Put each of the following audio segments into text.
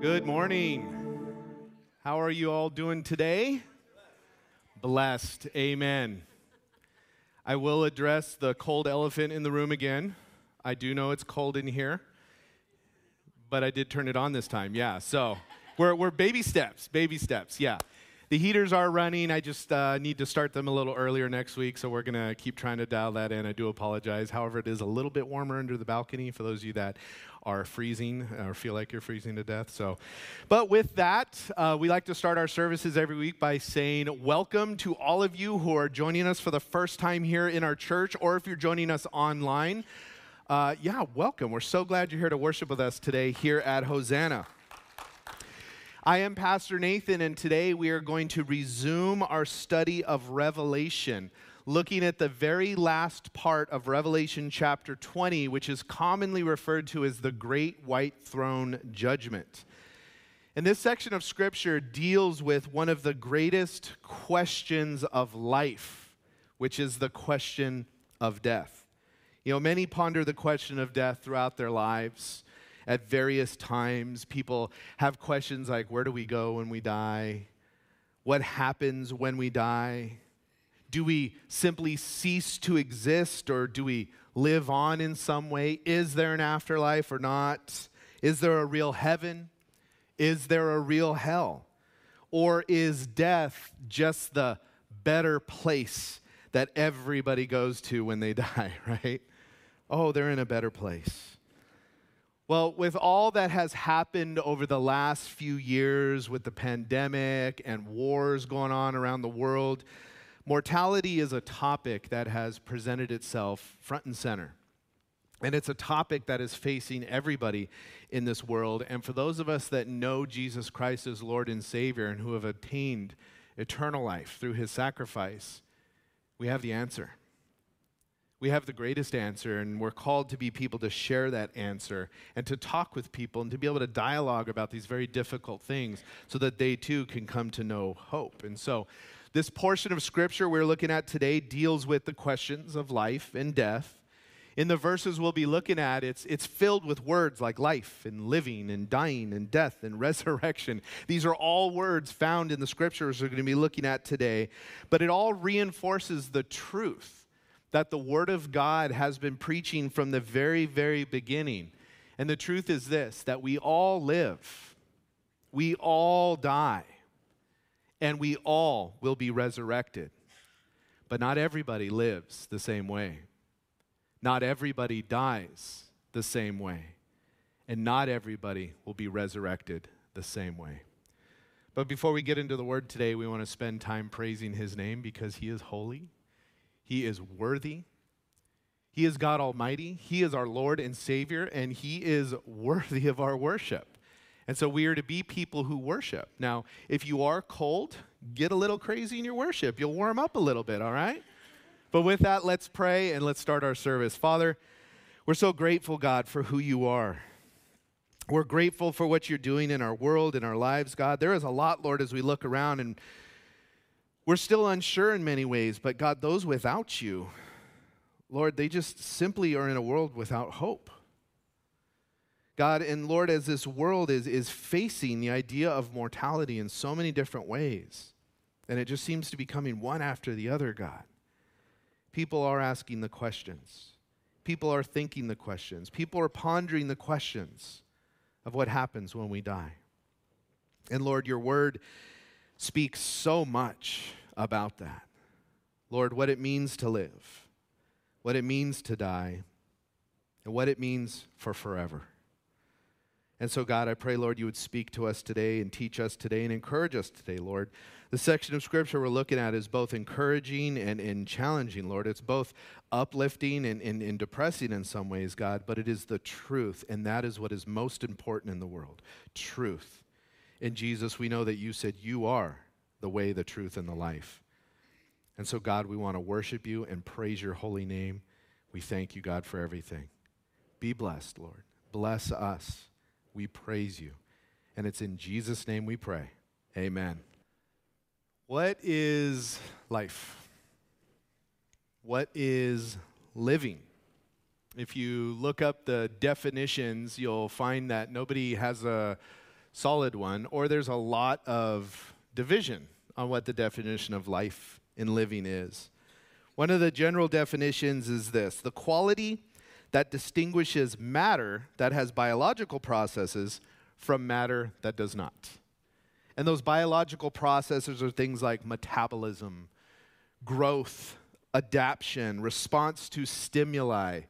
Good morning. How are you all doing today? Blessed. Amen. I will address the cold elephant in the room again. I do know it's cold in here, but I did turn it on this time. Yeah. So we're, we're baby steps, baby steps. Yeah. The heaters are running. I just uh, need to start them a little earlier next week, so we're going to keep trying to dial that in. I do apologize. However, it is a little bit warmer under the balcony for those of you that are freezing or feel like you're freezing to death. So, but with that, uh, we like to start our services every week by saying welcome to all of you who are joining us for the first time here in our church, or if you're joining us online. Uh, yeah, welcome. We're so glad you're here to worship with us today here at Hosanna. I am Pastor Nathan, and today we are going to resume our study of Revelation, looking at the very last part of Revelation chapter 20, which is commonly referred to as the Great White Throne Judgment. And this section of Scripture deals with one of the greatest questions of life, which is the question of death. You know, many ponder the question of death throughout their lives at various times. People have questions like where do we go when we die? What happens when we die? Do we simply cease to exist or do we live on in some way? Is there an afterlife or not? Is there a real heaven? Is there a real hell? Or is death just the better place that everybody goes to when they die, right? Oh, they're in a better place. Well, with all that has happened over the last few years with the pandemic and wars going on around the world, mortality is a topic that has presented itself front and center. And it's a topic that is facing everybody in this world. And for those of us that know Jesus Christ as Lord and Savior and who have attained eternal life through his sacrifice, we have the answer we have the greatest answer, and we're called to be people to share that answer and to talk with people and to be able to dialogue about these very difficult things so that they too can come to know hope. And so, this portion of scripture we're looking at today deals with the questions of life and death. In the verses we'll be looking at, it's, it's filled with words like life and living and dying and death and resurrection. These are all words found in the scriptures we're going to be looking at today, but it all reinforces the truth that the Word of God has been preaching from the very, very beginning. And the truth is this that we all live, we all die, and we all will be resurrected. But not everybody lives the same way. Not everybody dies the same way. And not everybody will be resurrected the same way. But before we get into the word today, we want to spend time praising his name because he is holy he is worthy. He is God Almighty. He is our Lord and Savior, and He is worthy of our worship. And so we are to be people who worship. Now, if you are cold, get a little crazy in your worship. You'll warm up a little bit, all right? But with that, let's pray and let's start our service. Father, we're so grateful, God, for who you are. We're grateful for what you're doing in our world, in our lives, God. There is a lot, Lord, as we look around and we're still unsure in many ways, but God, those without you, Lord, they just simply are in a world without hope. God, and Lord, as this world is, is facing the idea of mortality in so many different ways, and it just seems to be coming one after the other, God, people are asking the questions. People are thinking the questions. People are pondering the questions of what happens when we die. And Lord, your word speaks so much about that. Lord, what it means to live, what it means to die, and what it means for forever. And so, God, I pray, Lord, you would speak to us today and teach us today and encourage us today, Lord. The section of scripture we're looking at is both encouraging and, and challenging, Lord. It's both uplifting and, and, and depressing in some ways, God, but it is the truth, and that is what is most important in the world truth. In Jesus, we know that you said you are the way, the truth, and the life. And so, God, we want to worship you and praise your holy name. We thank you, God, for everything. Be blessed, Lord. Bless us. We praise you. And it's in Jesus' name we pray. Amen. What is life? What is living? If you look up the definitions, you'll find that nobody has a solid one, or there's a lot of division on what the definition of life and living is. One of the general definitions is this the quality that distinguishes matter that has biological processes from matter that does not. And those biological processes are things like metabolism, growth, adaptation, response to stimuli,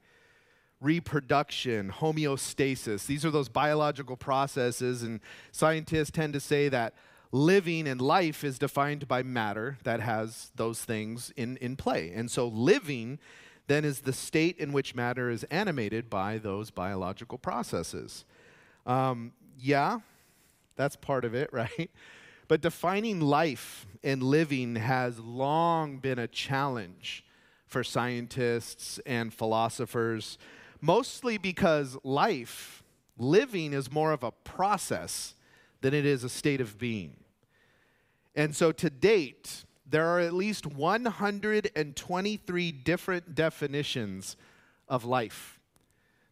reproduction, homeostasis. These are those biological processes, and scientists tend to say that living and life is defined by matter that has those things in, in play. And so living then is the state in which matter is animated by those biological processes. Um, yeah, that's part of it, right? But defining life and living has long been a challenge for scientists and philosophers, mostly because life, living, is more of a process than it is a state of being. And so to date, there are at least 123 different definitions of life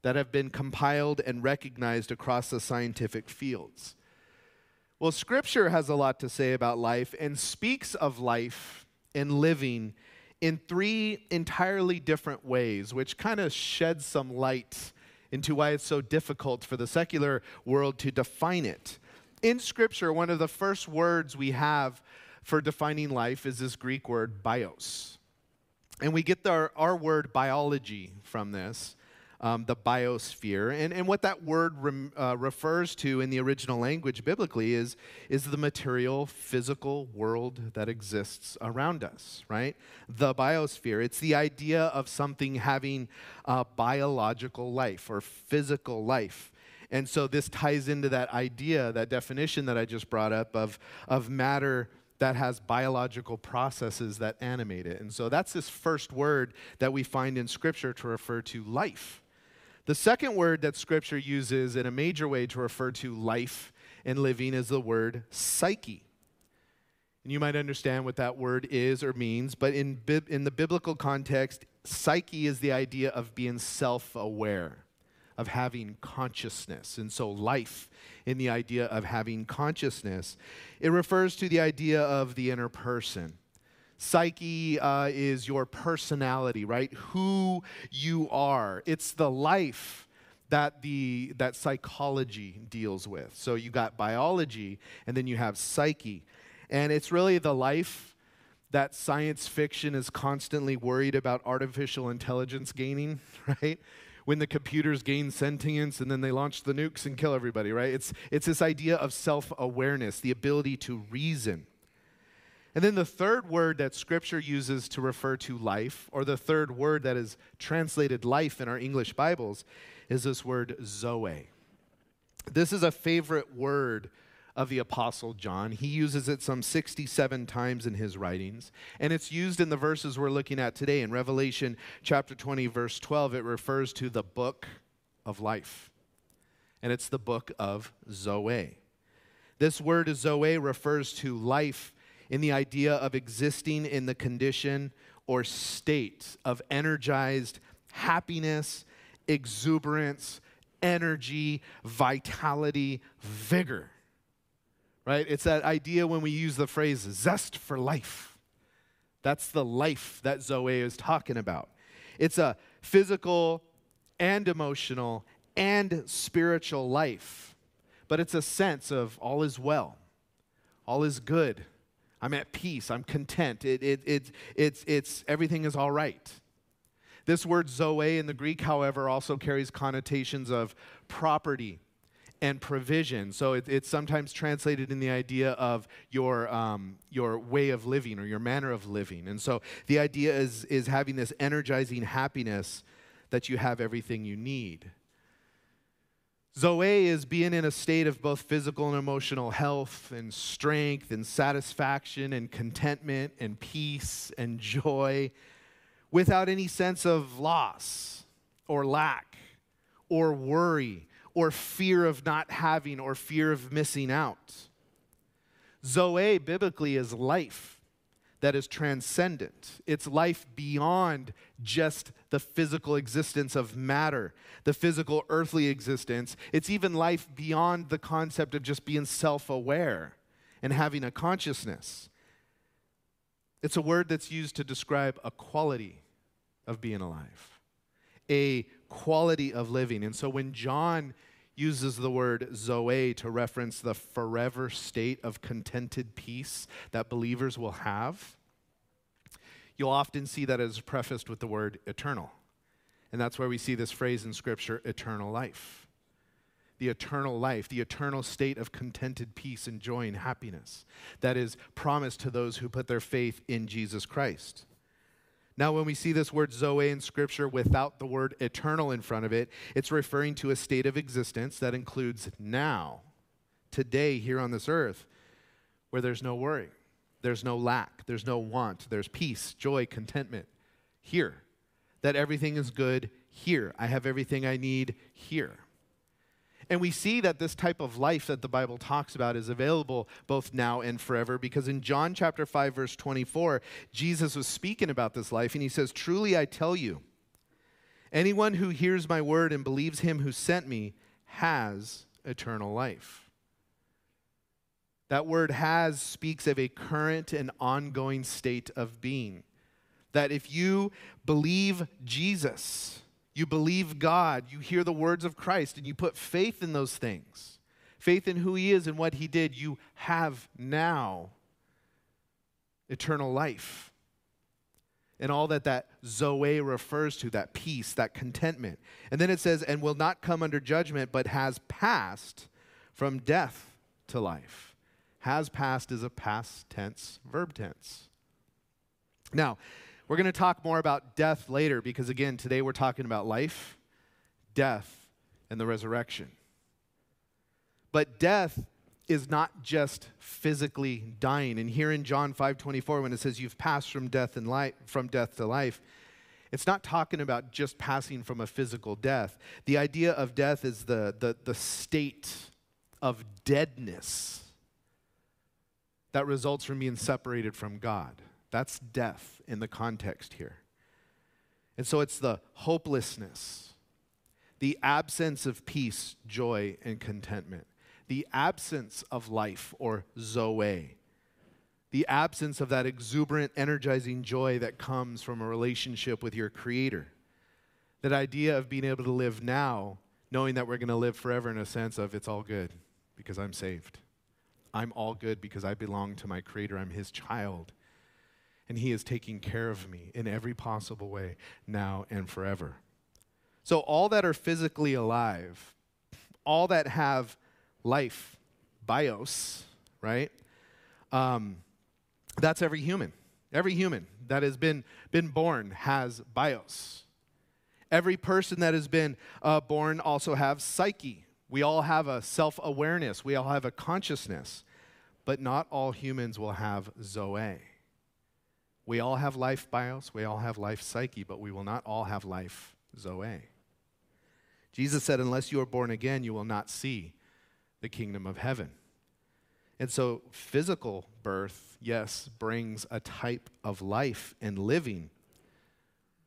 that have been compiled and recognized across the scientific fields. Well, Scripture has a lot to say about life and speaks of life and living in three entirely different ways, which kind of sheds some light into why it's so difficult for the secular world to define it. In Scripture, one of the first words we have for defining life is this Greek word bios. And we get our, our word biology from this um, the biosphere. And, and what that word rem, uh, refers to in the original language biblically is, is the material, physical world that exists around us, right? The biosphere. It's the idea of something having a biological life or physical life. And so this ties into that idea, that definition that I just brought up of, of matter that has biological processes that animate it. And so that's this first word that we find in Scripture to refer to life. The second word that Scripture uses in a major way to refer to life and living is the word psyche. And you might understand what that word is or means, but in, in the biblical context, psyche is the idea of being self aware, of having consciousness. And so, life in the idea of having consciousness, it refers to the idea of the inner person. Psyche uh, is your personality, right? Who you are. It's the life that the that psychology deals with. So you got biology, and then you have psyche, and it's really the life that science fiction is constantly worried about artificial intelligence gaining, right? When the computers gain sentience and then they launch the nukes and kill everybody, right? It's, it's this idea of self awareness, the ability to reason. And then the third word that Scripture uses to refer to life, or the third word that is translated life in our English Bibles, is this word Zoe. This is a favorite word of the Apostle John. He uses it some 67 times in his writings, and it's used in the verses we're looking at today. In Revelation chapter 20, verse 12, it refers to the book of life, and it's the book of Zoe. This word Zoe refers to life in the idea of existing in the condition or state of energized happiness, exuberance, energy, vitality, vigor. Right? It's that idea when we use the phrase zest for life. That's the life that Zoe is talking about. It's a physical and emotional and spiritual life, but it's a sense of all is well, all is good I'm at peace. I'm content. It, it, it, it's, it's, everything is all right. This word zoe in the Greek, however, also carries connotations of property and provision. So it, it's sometimes translated in the idea of your, um, your way of living or your manner of living. And so the idea is, is having this energizing happiness that you have everything you need. Zoe is being in a state of both physical and emotional health and strength and satisfaction and contentment and peace and joy without any sense of loss or lack or worry or fear of not having or fear of missing out. Zoe biblically is life that is transcendent. It's life beyond just the physical existence of matter, the physical earthly existence. It's even life beyond the concept of just being self aware and having a consciousness. It's a word that's used to describe a quality of being alive, a quality of living. And so when John uses the word Zoe to reference the forever state of contented peace that believers will have, you'll often see that as prefaced with the word eternal. And that's where we see this phrase in Scripture eternal life. The eternal life, the eternal state of contented peace and joy and happiness that is promised to those who put their faith in Jesus Christ. Now, when we see this word Zoe in Scripture without the word eternal in front of it, it's referring to a state of existence that includes now, today, here on this earth, where there's no worry, there's no lack, there's no want, there's peace, joy, contentment here. That everything is good here. I have everything I need here. And we see that this type of life that the Bible talks about is available both now and forever because in John chapter 5 verse 24, Jesus was speaking about this life and he says, "Truly I tell you, anyone who hears my word and believes him who sent me has eternal life." That word has speaks of a current and ongoing state of being. That if you believe Jesus, you believe God, you hear the words of Christ, and you put faith in those things, faith in who He is and what He did, you have now eternal life. And all that that Zoe refers to, that peace, that contentment. And then it says, and will not come under judgment, but has passed from death to life. Has passed is a past tense, verb tense. Now, we're going to talk more about death later because, again, today we're talking about life, death, and the resurrection. But death is not just physically dying. And here in John 5:24 when it says you've passed from death and life from death to life, it's not talking about just passing from a physical death. The idea of death is the, the, the state of deadness that results from being separated from God. That's death in the context here. And so it's the hopelessness, the absence of peace, joy, and contentment, the absence of life or Zoe, the absence of that exuberant, energizing joy that comes from a relationship with your Creator. That idea of being able to live now, knowing that we're going to live forever in a sense of it's all good because I'm saved. I'm all good because I belong to my Creator. I'm His child and He is taking care of me in every possible way now and forever. So, all that are physically alive, all that have life, bios, right? Um, that's every human. Every human that has been, been born has bios. Every person that has been uh, born also have psyche. We all have a self awareness, we all have a consciousness, but not all humans will have Zoe. We all have life bios, we all have life psyche, but we will not all have life Zoe. Jesus said, Unless you are born again, you will not see the kingdom of heaven. And so, physical birth, yes, brings a type of life and living.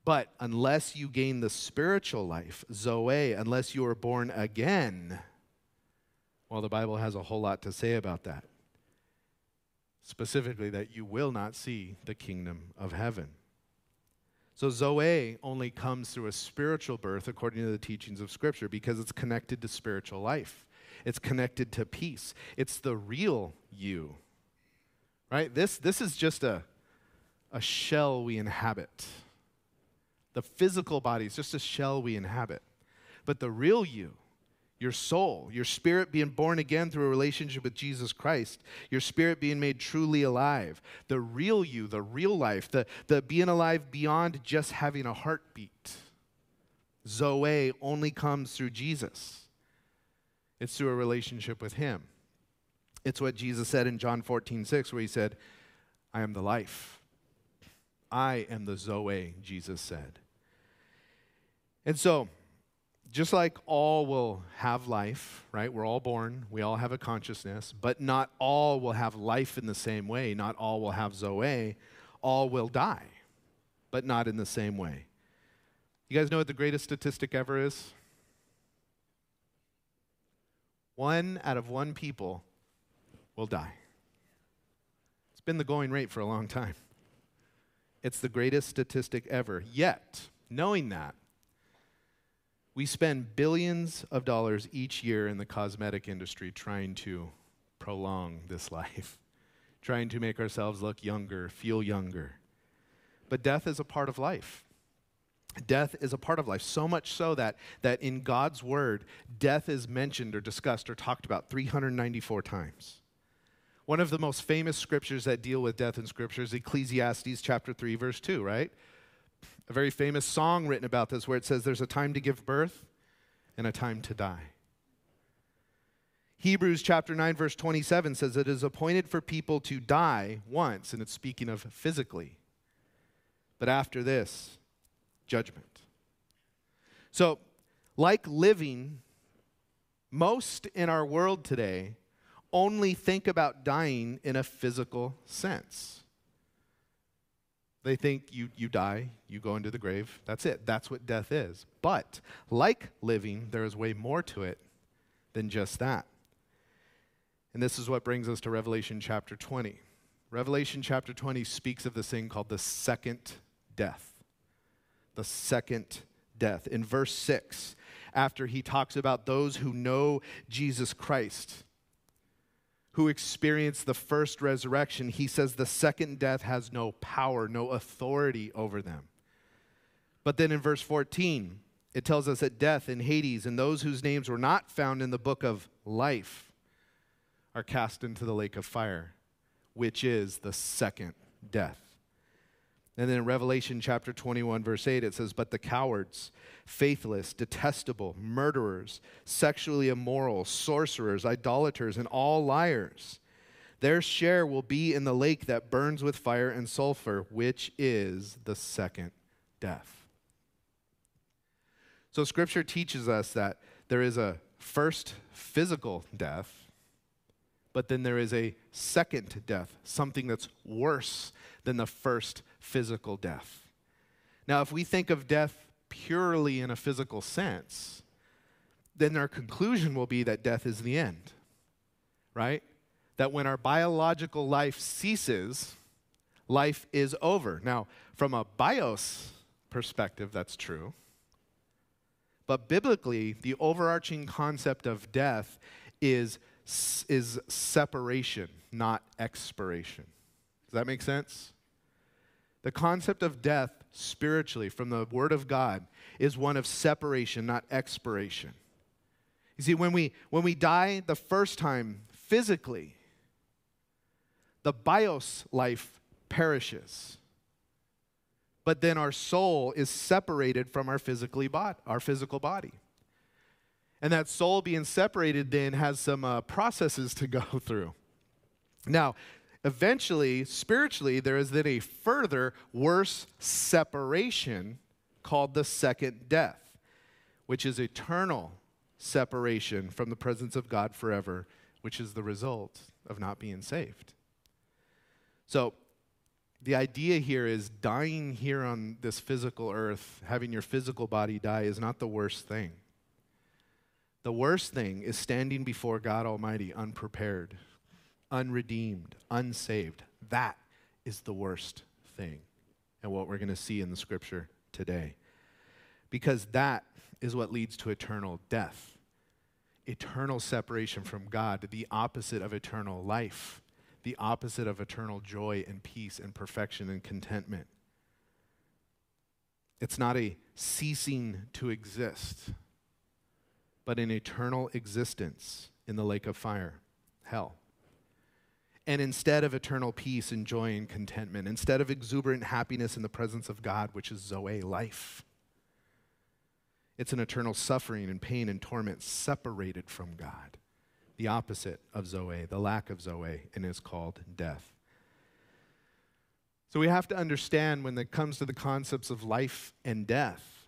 But unless you gain the spiritual life, Zoe, unless you are born again, well, the Bible has a whole lot to say about that specifically that you will not see the kingdom of heaven. So, Zoe only comes through a spiritual birth according to the teachings of Scripture because it's connected to spiritual life. It's connected to peace. It's the real you. Right? This, this is just a, a shell we inhabit. The physical body is just a shell we inhabit. But the real you, your soul, your spirit being born again through a relationship with Jesus Christ, your spirit being made truly alive, the real you, the real life, the, the being alive beyond just having a heartbeat. Zoe only comes through Jesus. It's through a relationship with Him. It's what Jesus said in John 14, 6, where He said, I am the life. I am the Zoe, Jesus said. And so, just like all will have life, right? We're all born, we all have a consciousness, but not all will have life in the same way. Not all will have Zoe. all will die, but not in the same way. You guys know what the greatest statistic ever is? One out of one people will die. It's been the going rate for a long time. It's the greatest statistic ever. Yet, knowing that, we spend billions of dollars each year in the cosmetic industry trying to prolong this life, trying to make ourselves look younger, feel younger. But death is a part of life. Death is a part of life, so much so that, that in God's word, death is mentioned or discussed or talked about 394 times. One of the most famous scriptures that deal with death in scripture is Ecclesiastes chapter 3, verse 2, right? A very famous song written about this where it says there's a time to give birth and a time to die. Hebrews chapter 9, verse 27 says it is appointed for people to die once, and it's speaking of physically. But after this, judgment. So, like living, most in our world today only think about dying in a physical sense. They think you, you die, you go into the grave, that's it. That's what death is. But, like living, there is way more to it than just that. And this is what brings us to Revelation chapter 20. Revelation chapter 20 speaks of this thing called the second death the second death. In verse 6, after he talks about those who know Jesus Christ, who experience the first resurrection, he says the second death has no power, no authority over them. But then in verse 14, it tells us that death and Hades and those whose names were not found in the book of life are cast into the lake of fire, which is the second death. And then in Revelation chapter 21, verse 8, it says, But the cowards, faithless, detestable, murderers, sexually immoral, sorcerers, idolaters, and all liars, their share will be in the lake that burns with fire and sulfur, which is the second death. So, Scripture teaches us that there is a first physical death, but then there is a second death, something that's worse than the first physical death. Now, if we think of death purely in a physical sense, then our conclusion will be that death is the end, right? That when our biological life ceases, life is over. Now, from a bios perspective, that's true. But biblically, the overarching concept of death is, is separation, not expiration. Does that make sense? The concept of death spiritually from the Word of God is one of separation, not expiration. You see, when we, when we die the first time physically, the bios life perishes. But then our soul is separated from our, physically bod- our physical body. And that soul being separated then has some uh, processes to go through. Now, eventually, spiritually, there is then a further worse separation called the second death, which is eternal separation from the presence of God forever, which is the result of not being saved. So, the idea here is dying here on this physical earth, having your physical body die, is not the worst thing. The worst thing is standing before God Almighty unprepared unredeemed, unsaved. That is the worst thing, and what we're going to see in the scripture today. Because that is what leads to eternal death, eternal separation from God, the opposite of eternal life, the opposite of eternal joy and peace and perfection and contentment. It's not a ceasing to exist, but an eternal existence in the lake of fire, hell. And instead of eternal peace and joy and contentment, instead of exuberant happiness in the presence of God, which is Zoe, life, it's an eternal suffering and pain and torment separated from God. The opposite of Zoe, the lack of Zoe, and is called death. So we have to understand when it comes to the concepts of life and death,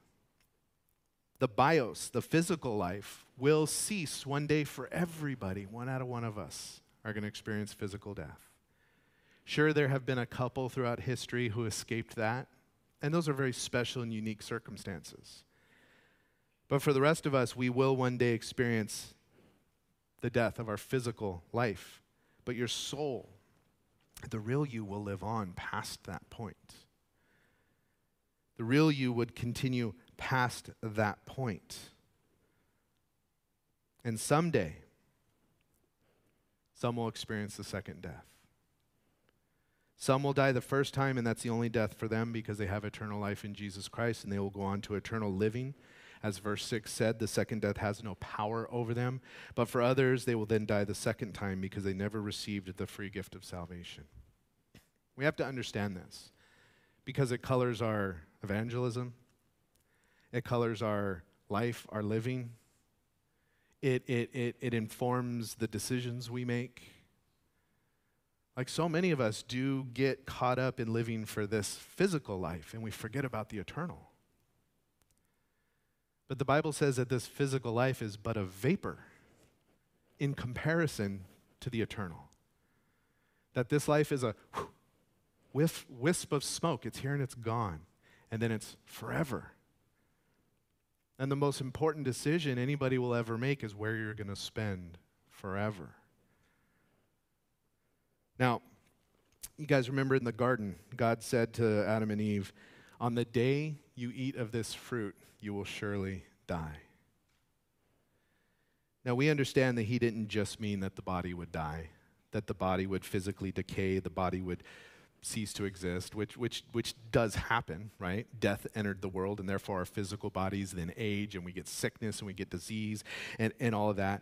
the bios, the physical life, will cease one day for everybody, one out of one of us are going to experience physical death. Sure, there have been a couple throughout history who escaped that, and those are very special and unique circumstances. But for the rest of us, we will one day experience the death of our physical life. But your soul, the real you, will live on past that point. The real you would continue past that point. And someday, some will experience the second death. Some will die the first time, and that's the only death for them because they have eternal life in Jesus Christ, and they will go on to eternal living. As verse 6 said, the second death has no power over them. But for others, they will then die the second time because they never received the free gift of salvation. We have to understand this because it colors our evangelism, it colors our life, our living, it, it, it, it informs the decisions we make. Like so many of us do get caught up in living for this physical life and we forget about the eternal. But the Bible says that this physical life is but a vapor in comparison to the eternal. That this life is a whiff, wisp of smoke. It's here and it's gone. And then it's forever. And the most important decision anybody will ever make is where you're going to spend forever. Now, you guys remember in the garden, God said to Adam and Eve, On the day you eat of this fruit, you will surely die. Now, we understand that he didn't just mean that the body would die, that the body would physically decay, the body would cease to exist, which, which, which does happen, right? Death entered the world, and therefore our physical bodies then age, and we get sickness, and we get disease, and, and all of that.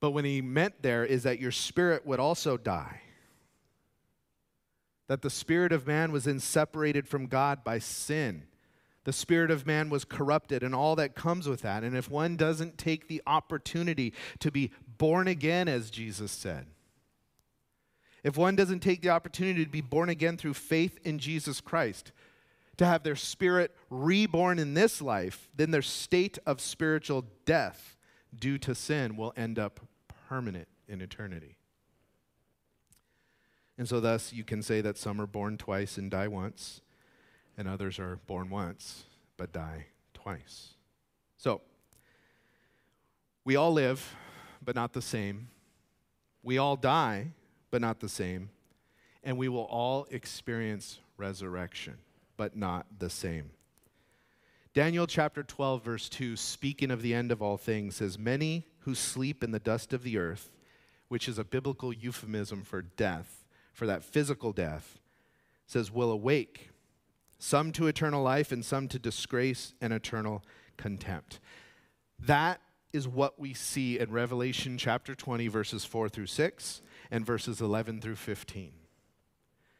But what he meant there is that your spirit would also die that the spirit of man was then separated from God by sin. The spirit of man was corrupted and all that comes with that. And if one doesn't take the opportunity to be born again, as Jesus said, if one doesn't take the opportunity to be born again through faith in Jesus Christ, to have their spirit reborn in this life, then their state of spiritual death due to sin will end up permanent in eternity. And so, thus, you can say that some are born twice and die once, and others are born once but die twice. So, we all live, but not the same. We all die, but not the same. And we will all experience resurrection, but not the same. Daniel chapter 12, verse 2, speaking of the end of all things, says, Many who sleep in the dust of the earth, which is a biblical euphemism for death, for that physical death, says, will awake, some to eternal life and some to disgrace and eternal contempt. That is what we see in Revelation chapter 20, verses 4 through 6 and verses 11 through 15.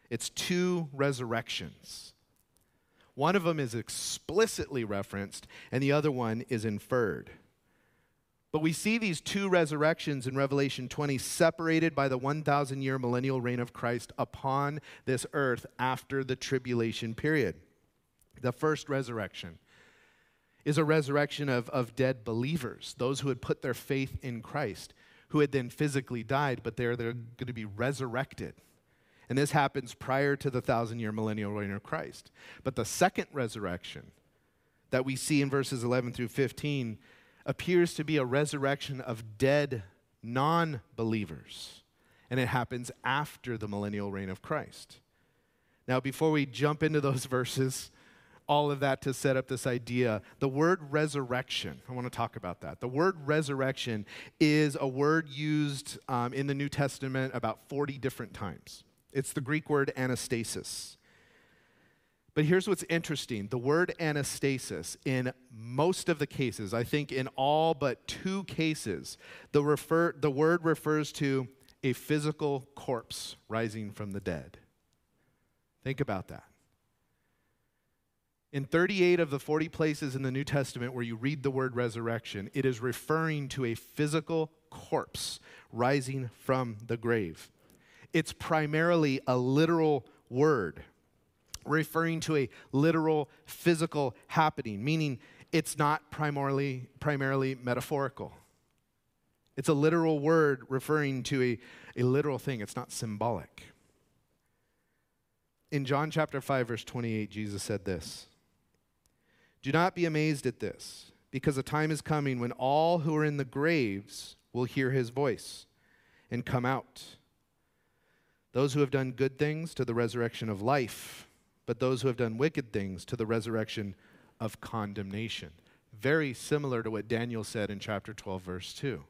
It's two resurrections. One of them is explicitly referenced, and the other one is inferred. But we see these two resurrections in Revelation 20 separated by the 1,000 year millennial reign of Christ upon this earth after the tribulation period. The first resurrection is a resurrection of, of dead believers, those who had put their faith in Christ, who had then physically died, but they're, they're going to be resurrected. And this happens prior to the thousand year millennial reign of Christ. But the second resurrection that we see in verses 11 through 15 appears to be a resurrection of dead non believers. And it happens after the millennial reign of Christ. Now, before we jump into those verses, all of that to set up this idea. The word resurrection, I want to talk about that. The word resurrection is a word used um, in the New Testament about 40 different times. It's the Greek word anastasis. But here's what's interesting the word anastasis, in most of the cases, I think in all but two cases, the, refer, the word refers to a physical corpse rising from the dead. Think about that. In 38 of the 40 places in the New Testament where you read the word resurrection, it is referring to a physical corpse rising from the grave. It's primarily a literal word referring to a literal physical happening, meaning it's not primarily, primarily metaphorical. It's a literal word referring to a, a literal thing, it's not symbolic. in John chapter 5, verse 28, Jesus said this Do not be amazed at this, because a time is coming when all who are in the graves will hear his voice and come out. Those who have done good things to the resurrection of life, but those who have done wicked things to the resurrection of condemnation. Very similar to what Daniel said in chapter 12, verse 2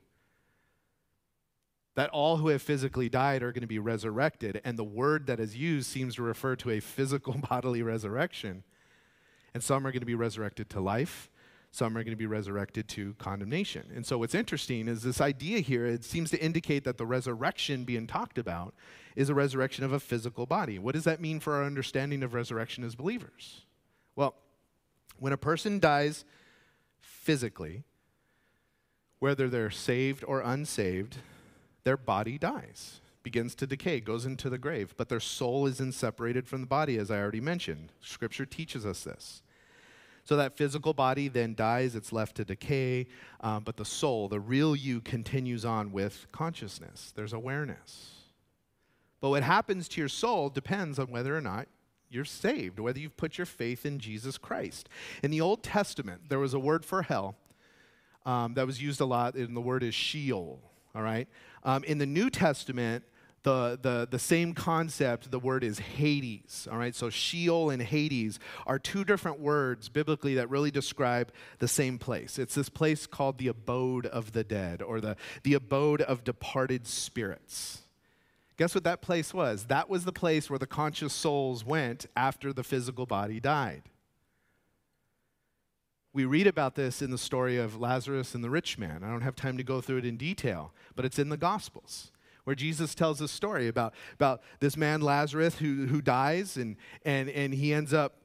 that all who have physically died are going to be resurrected. And the word that is used seems to refer to a physical bodily resurrection. And some are going to be resurrected to life, some are going to be resurrected to condemnation. And so, what's interesting is this idea here, it seems to indicate that the resurrection being talked about is a resurrection of a physical body. What does that mean for our understanding of resurrection as believers? Well, when a person dies physically, whether they're saved or unsaved, their body dies, begins to decay, goes into the grave, but their soul is inseparated from the body, as I already mentioned. Scripture teaches us this. So that physical body then dies, it's left to decay, um, but the soul, the real you, continues on with consciousness. There's awareness. But what happens to your soul depends on whether or not you're saved, whether you've put your faith in Jesus Christ. In the Old Testament, there was a word for hell um, that was used a lot, and the word is Sheol all right? Um, in the New Testament, the, the, the same concept, the word is Hades, all right? So Sheol and Hades are two different words biblically that really describe the same place. It's this place called the abode of the dead or the, the abode of departed spirits. Guess what that place was? That was the place where the conscious souls went after the physical body died. We read about this in the story of Lazarus and the rich man. I don't have time to go through it in detail, but it's in the Gospels where Jesus tells a story about, about this man Lazarus who, who dies and, and, and he ends up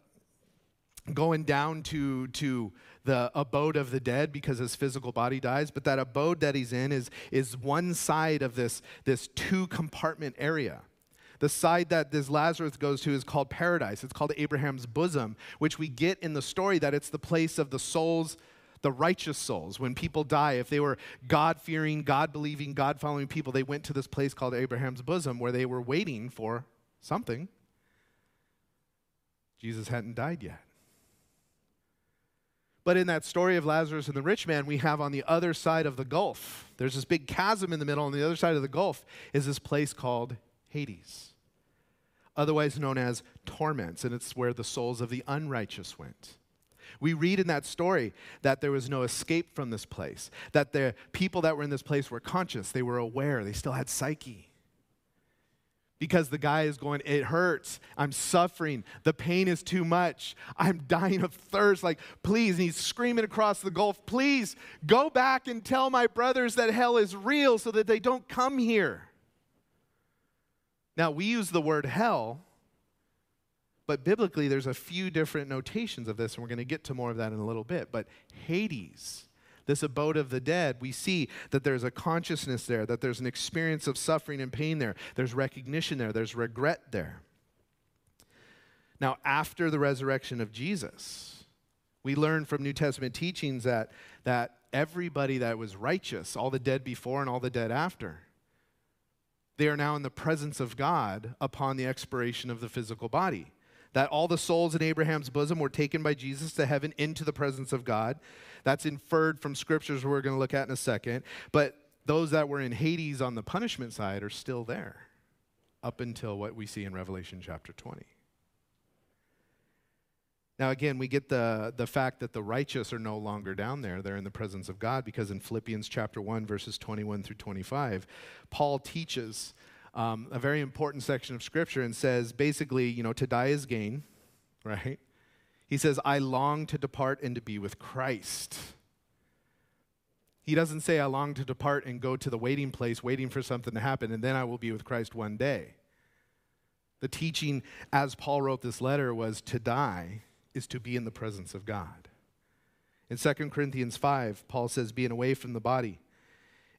going down to, to the abode of the dead because his physical body dies. But that abode that he's in is, is one side of this, this two compartment area. The side that this Lazarus goes to is called paradise. It's called Abraham's bosom, which we get in the story that it's the place of the souls, the righteous souls. When people die, if they were God fearing, God believing, God following people, they went to this place called Abraham's bosom where they were waiting for something. Jesus hadn't died yet. But in that story of Lazarus and the rich man, we have on the other side of the gulf, there's this big chasm in the middle. On the other side of the gulf is this place called Hades, otherwise known as torments, and it's where the souls of the unrighteous went. We read in that story that there was no escape from this place, that the people that were in this place were conscious, they were aware, they still had psyche. Because the guy is going, it hurts. I'm suffering. The pain is too much. I'm dying of thirst. Like, please. And he's screaming across the gulf, please go back and tell my brothers that hell is real so that they don't come here. Now, we use the word hell, but biblically, there's a few different notations of this, and we're going to get to more of that in a little bit. But Hades, this abode of the dead, we see that there's a consciousness there, that there's an experience of suffering and pain there, there's recognition there, there's regret there. Now, after the resurrection of Jesus, we learn from New Testament teachings that, that everybody that was righteous, all the dead before and all the dead after, they are now in the presence of God upon the expiration of the physical body. That all the souls in Abraham's bosom were taken by Jesus to heaven into the presence of God. That's inferred from scriptures we're going to look at in a second. But those that were in Hades on the punishment side are still there up until what we see in Revelation chapter 20. Now, again, we get the, the fact that the righteous are no longer down there. They're in the presence of God because in Philippians chapter 1, verses 21 through 25, Paul teaches um, a very important section of Scripture and says basically, you know, to die is gain, right? He says, I long to depart and to be with Christ. He doesn't say, I long to depart and go to the waiting place, waiting for something to happen, and then I will be with Christ one day. The teaching, as Paul wrote this letter, was to die is to be in the presence of God. In 2 Corinthians 5, Paul says, being away from the body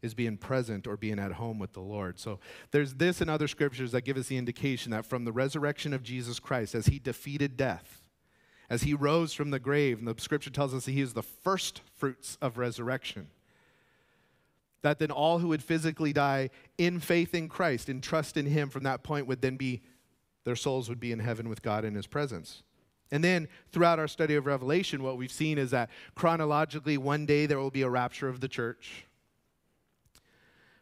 is being present or being at home with the Lord. So there's this and other scriptures that give us the indication that from the resurrection of Jesus Christ, as he defeated death, as he rose from the grave, and the scripture tells us that he is the first fruits of resurrection, that then all who would physically die in faith in Christ, in trust in him from that point would then be their souls would be in heaven with God in his presence. And then throughout our study of Revelation, what we've seen is that chronologically, one day there will be a rapture of the church.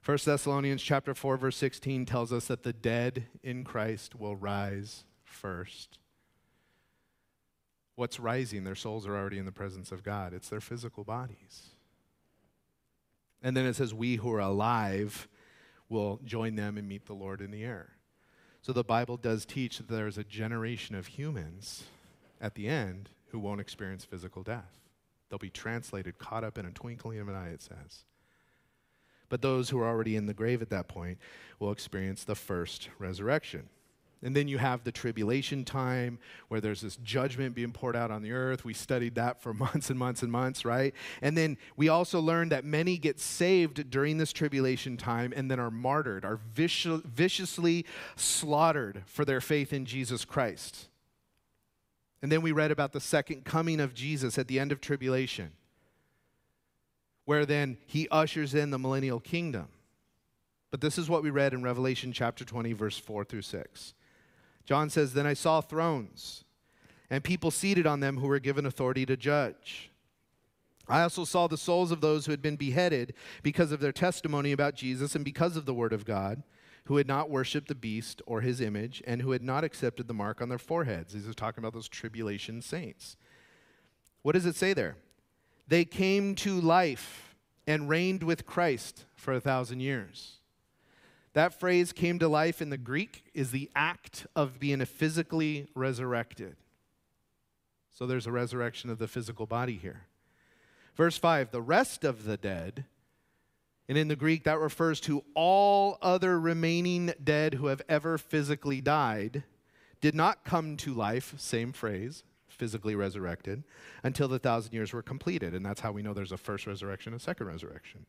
1 Thessalonians chapter 4 verse 16 tells us that the dead in Christ will rise first. What's rising? Their souls are already in the presence of God. It's their physical bodies. And then it says we who are alive will join them and meet the Lord in the air. So the Bible does teach that there's a generation of humans at the end who won't experience physical death. They'll be translated, caught up in a twinkling of an eye, it says. But those who are already in the grave at that point will experience the first resurrection. And then you have the tribulation time where there's this judgment being poured out on the earth. We studied that for months and months and months, right? And then we also learned that many get saved during this tribulation time and then are martyred, are viciously slaughtered for their faith in Jesus Christ. And then we read about the second coming of Jesus at the end of tribulation, where then he ushers in the millennial kingdom. But this is what we read in Revelation chapter 20, verse 4 through 6. John says, Then I saw thrones and people seated on them who were given authority to judge. I also saw the souls of those who had been beheaded because of their testimony about Jesus and because of the word of God who had not worshiped the beast or his image, and who had not accepted the mark on their foreheads. He's talking about those tribulation saints. What does it say there? They came to life and reigned with Christ for a thousand years. That phrase came to life in the Greek is the act of being physically resurrected. So there's a resurrection of the physical body here. Verse 5 the rest of the dead and in the Greek, that refers to all other remaining dead who have ever physically died, did not come to life, same phrase, physically resurrected, until the thousand years were completed. And that's how we know there's a first resurrection, a second resurrection.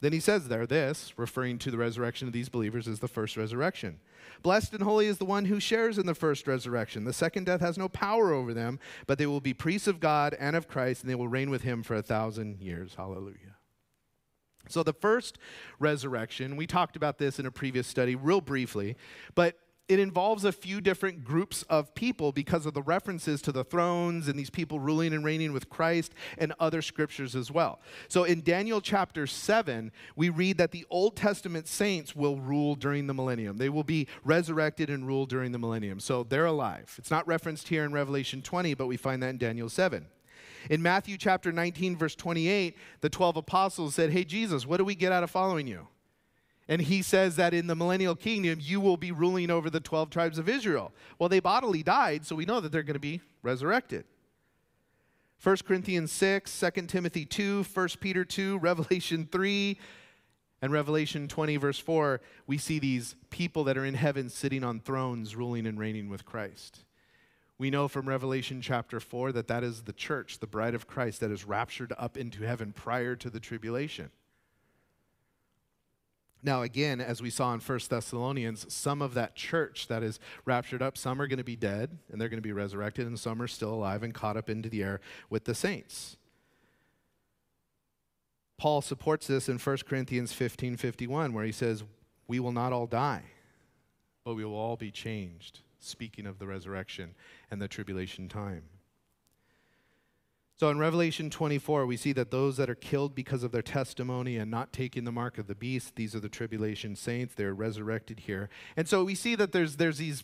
Then he says there, this, referring to the resurrection of these believers, is the first resurrection. Blessed and holy is the one who shares in the first resurrection. The second death has no power over them, but they will be priests of God and of Christ, and they will reign with him for a thousand years. Hallelujah. So, the first resurrection, we talked about this in a previous study real briefly, but it involves a few different groups of people because of the references to the thrones and these people ruling and reigning with Christ and other scriptures as well. So in Daniel chapter 7, we read that the Old Testament saints will rule during the millennium. They will be resurrected and rule during the millennium. So they're alive. It's not referenced here in Revelation 20, but we find that in Daniel 7. In Matthew chapter 19, verse 28, the 12 apostles said, Hey, Jesus, what do we get out of following you? And he says that in the millennial kingdom, you will be ruling over the 12 tribes of Israel. Well, they bodily died, so we know that they're going to be resurrected. 1 Corinthians 6, 2 Timothy 2, 1 Peter 2, Revelation 3, and Revelation 20, verse 4, we see these people that are in heaven sitting on thrones, ruling and reigning with Christ. We know from Revelation chapter 4 that that is the church, the bride of Christ, that is raptured up into heaven prior to the tribulation. Now, again, as we saw in 1 Thessalonians, some of that church that is raptured up, some are going to be dead and they're going to be resurrected, and some are still alive and caught up into the air with the saints. Paul supports this in 1 Corinthians 15 51, where he says, We will not all die, but we will all be changed speaking of the resurrection and the tribulation time. So in Revelation 24, we see that those that are killed because of their testimony and not taking the mark of the beast, these are the tribulation saints. They're resurrected here. And so we see that there's, there's these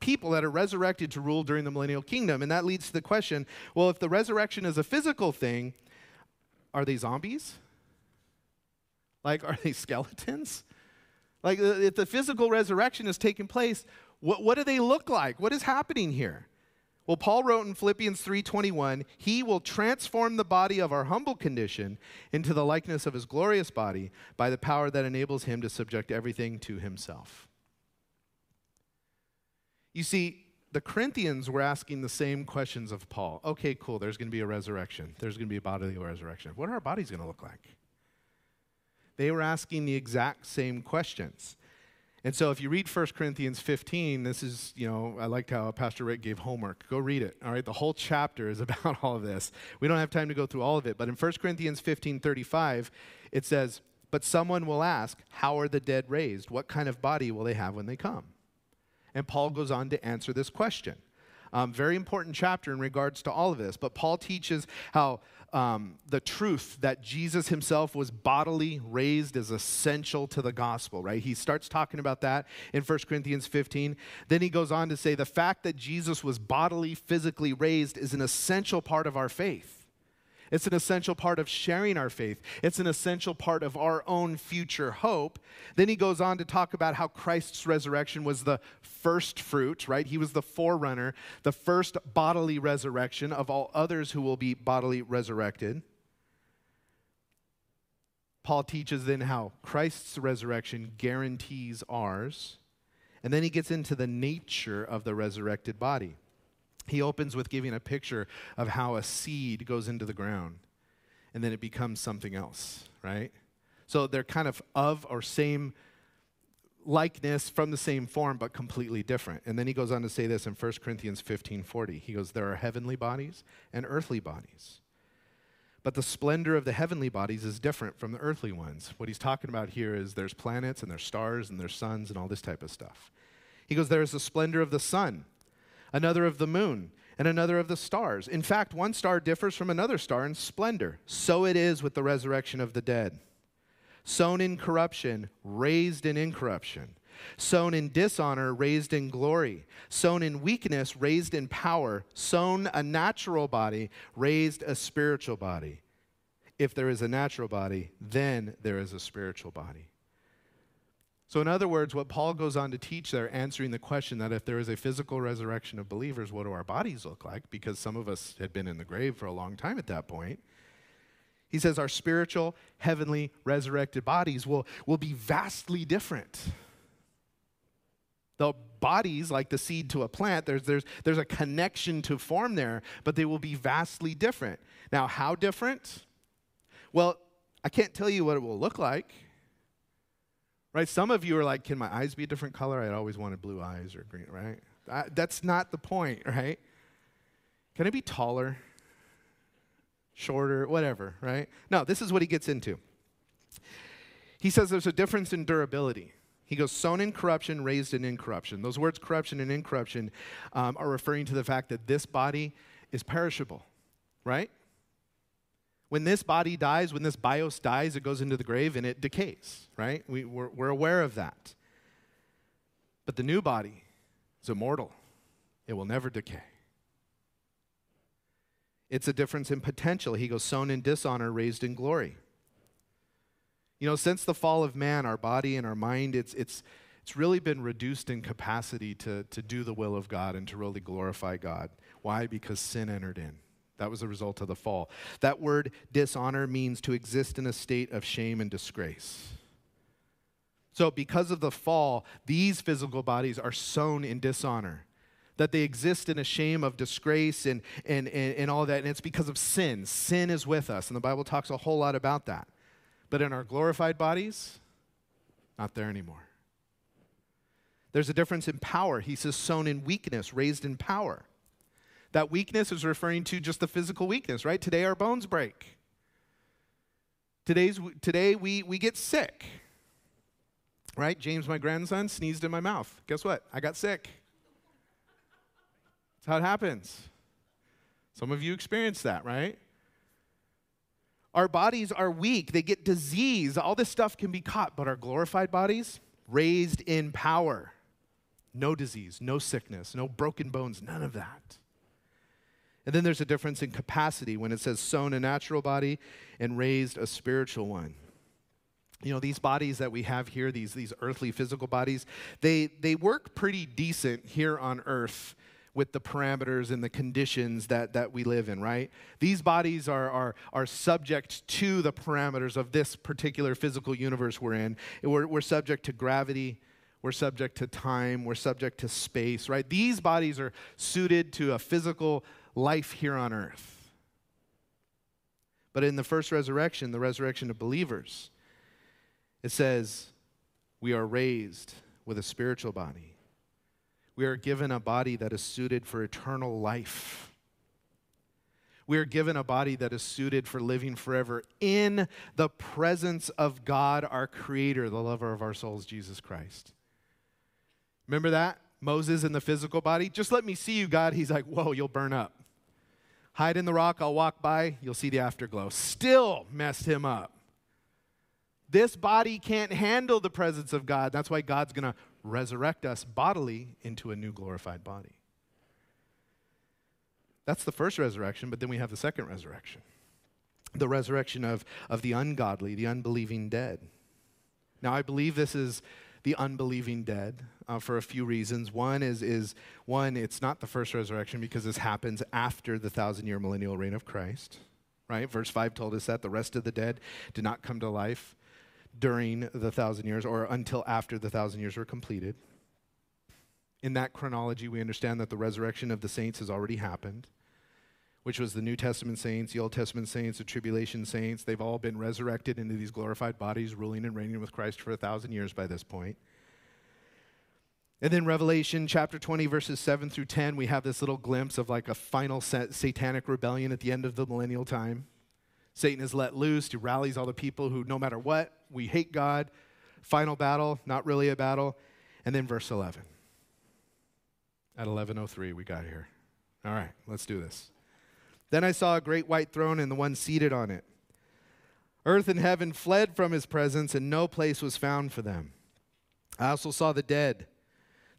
people that are resurrected to rule during the millennial kingdom. And that leads to the question well, if the resurrection is a physical thing, are they zombies? Like, are they skeletons? Like, uh, if the physical resurrection is taking place, what, what do they look like? What is happening here? Well, Paul wrote in Philippians 3:21, "He will transform the body of our humble condition into the likeness of his glorious body by the power that enables him to subject everything to himself." You see, the Corinthians were asking the same questions of Paul. Okay, cool, there's going to be a resurrection. There's going to be a bodily resurrection. What are our bodies going to look like? They were asking the exact same questions. And so if you read 1 Corinthians 15, this is, you know, I liked how Pastor Rick gave homework. Go read it. All right. The whole chapter is about all of this. We don't have time to go through all of it, but in 1 Corinthians 15 35, it says, But someone will ask, How are the dead raised? What kind of body will they have when they come? and Paul goes on to answer this question. Um, very important chapter in regards to all of this. But Paul teaches how um, the truth that Jesus himself was bodily raised is essential to the gospel, right? He starts talking about that in 1 Corinthians 15. Then he goes on to say the fact that Jesus was bodily, physically raised is an essential part of our faith. It's an essential part of sharing our faith. It's an essential part of our own future hope. Then he goes on to talk about how Christ's resurrection was the first fruit, right? He was the forerunner, the first bodily resurrection of all others who will be bodily resurrected. Paul teaches then how Christ's resurrection guarantees ours. And then he gets into the nature of the resurrected body he opens with giving a picture of how a seed goes into the ground and then it becomes something else, right? So they're kind of of or same likeness from the same form, but completely different. And then he goes on to say this in 1 Corinthians 15 40. He goes, There are heavenly bodies and earthly bodies. But the splendor of the heavenly bodies is different from the earthly ones. What he's talking about here is there's planets and there's stars and there's suns and all this type of stuff. He goes, There is the splendor of the sun another of the moon, and another of the stars. In fact, one star differs from another star in splendor. So it is with the resurrection of the dead. Sown in corruption, raised in incorruption. Sown in dishonor, raised in glory. Sown in weakness, raised in power. Sown a natural body, raised a spiritual body. If there is a natural body, then there is a spiritual body. So, in other words, what Paul goes on to teach there, answering the question that if there is a physical resurrection of believers, what do our bodies look like? Because some of us had been in the grave for a long time at that point. He says our spiritual, heavenly, resurrected bodies will, will be vastly different. The bodies, like the seed to a plant, there's, there's, there's a connection to form there, but they will be vastly different. Now, how different? Well, I can't tell you what it will look like. Right? Some of you are like, can my eyes be a different color? I always wanted blue eyes or green, right? That's not the point, right? Can I be taller, shorter, whatever, right? No, this is what he gets into. He says there's a difference in durability. He goes, sown in corruption, raised in incorruption. Those words, corruption and incorruption, um, are referring to the fact that this body is perishable, right? When this body dies, when this bios dies, it goes into the grave and it decays, right? We, we're, we're aware of that. But the new body is immortal, it will never decay. It's a difference in potential. He goes, sown in dishonor, raised in glory. You know, since the fall of man, our body and our mind, it's, it's, it's really been reduced in capacity to, to do the will of God and to really glorify God. Why? Because sin entered in. That was a result of the fall. That word dishonor means to exist in a state of shame and disgrace. So, because of the fall, these physical bodies are sown in dishonor. That they exist in a shame of disgrace and, and, and, and all that. And it's because of sin. Sin is with us. And the Bible talks a whole lot about that. But in our glorified bodies, not there anymore. There's a difference in power. He says, sown in weakness, raised in power. That weakness is referring to just the physical weakness, right? Today our bones break. Today's, today we, we get sick, right? James, my grandson, sneezed in my mouth. Guess what? I got sick. That's how it happens. Some of you experience that, right? Our bodies are weak, they get disease. All this stuff can be caught, but our glorified bodies, raised in power. No disease, no sickness, no broken bones, none of that. And then there's a difference in capacity when it says sown a natural body and raised a spiritual one. You know, these bodies that we have here, these, these earthly physical bodies, they, they work pretty decent here on earth with the parameters and the conditions that, that we live in, right? These bodies are, are, are subject to the parameters of this particular physical universe we're in. We're, we're subject to gravity, we're subject to time, we're subject to space, right? These bodies are suited to a physical life here on earth. But in the first resurrection, the resurrection of believers, it says, we are raised with a spiritual body. We are given a body that is suited for eternal life. We are given a body that is suited for living forever in the presence of God, our Creator, the lover of our souls, Jesus Christ. Remember that? Moses in the physical body, just let me see you, God. He's like, whoa, you'll burn up. Hide in the rock, I'll walk by, you'll see the afterglow. Still messed him up. This body can't handle the presence of God. That's why God's going to resurrect us bodily into a new glorified body. That's the first resurrection, but then we have the second resurrection the resurrection of, of the ungodly, the unbelieving dead. Now, I believe this is the unbelieving dead uh, for a few reasons. One is, is one, it's not the first resurrection because this happens after the thousand year millennial reign of Christ, right? Verse 5 told us that the rest of the dead did not come to life during the thousand years or until after the thousand years were completed. In that chronology, we understand that the resurrection of the saints has already happened, which was the New Testament saints, the Old Testament saints, the tribulation saints. They've all been resurrected into these glorified bodies, ruling and reigning with Christ for a thousand years by this point. And then Revelation chapter 20, verses 7 through 10, we have this little glimpse of like a final satanic rebellion at the end of the millennial time. Satan is let loose. He rallies all the people who, no matter what, we hate God. Final battle, not really a battle. And then verse 11. At 11:03 we got here. All right, let's do this. Then I saw a great white throne and the one seated on it. Earth and heaven fled from his presence and no place was found for them. I also saw the dead,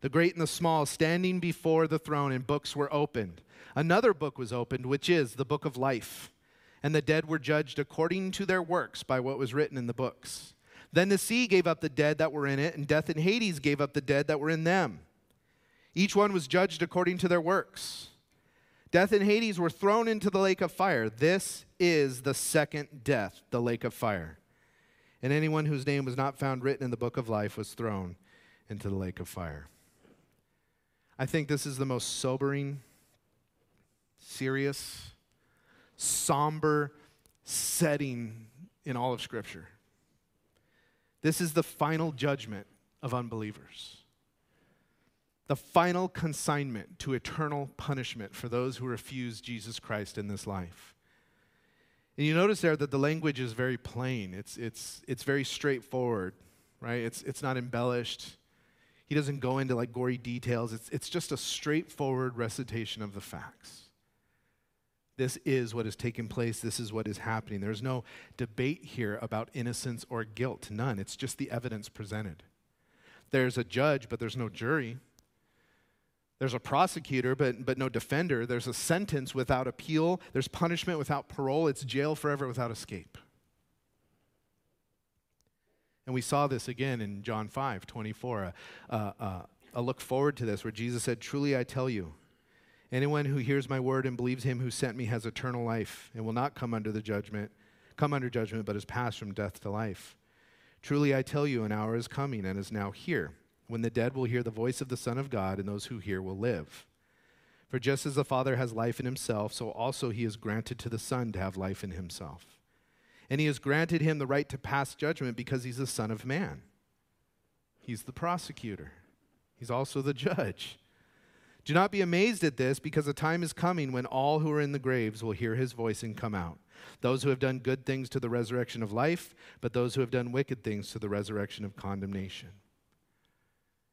the great and the small, standing before the throne and books were opened. Another book was opened, which is the book of life and the dead were judged according to their works by what was written in the books. Then the sea gave up the dead that were in it, and death and Hades gave up the dead that were in them. Each one was judged according to their works. Death and Hades were thrown into the lake of fire. This is the second death, the lake of fire. And anyone whose name was not found written in the book of life was thrown into the lake of fire. I think this is the most sobering, serious, somber setting in all of Scripture. This is the final judgment of unbelievers. The final consignment to eternal punishment for those who refuse Jesus Christ in this life. And you notice there that the language is very plain. It's, it's, it's very straightforward, right? It's, it's not embellished. He doesn't go into like gory details. It's, it's just a straightforward recitation of the facts. This is what is taking place. This is what is happening. There's no debate here about innocence or guilt. None. It's just the evidence presented. There's a judge, but there's no jury. There's a prosecutor, but, but no defender. There's a sentence without appeal. There's punishment without parole. It's jail forever without escape. And we saw this again in John 5 24, a, a, a look forward to this, where Jesus said, Truly I tell you, Anyone who hears my word and believes him who sent me has eternal life and will not come under the judgment, come under judgment, but is passed from death to life. Truly I tell you, an hour is coming and is now here, when the dead will hear the voice of the Son of God, and those who hear will live. For just as the Father has life in himself, so also he has granted to the Son to have life in himself. And he has granted him the right to pass judgment because he's the Son of Man. He's the prosecutor, he's also the judge. Do not be amazed at this, because a time is coming when all who are in the graves will hear his voice and come out. Those who have done good things to the resurrection of life, but those who have done wicked things to the resurrection of condemnation.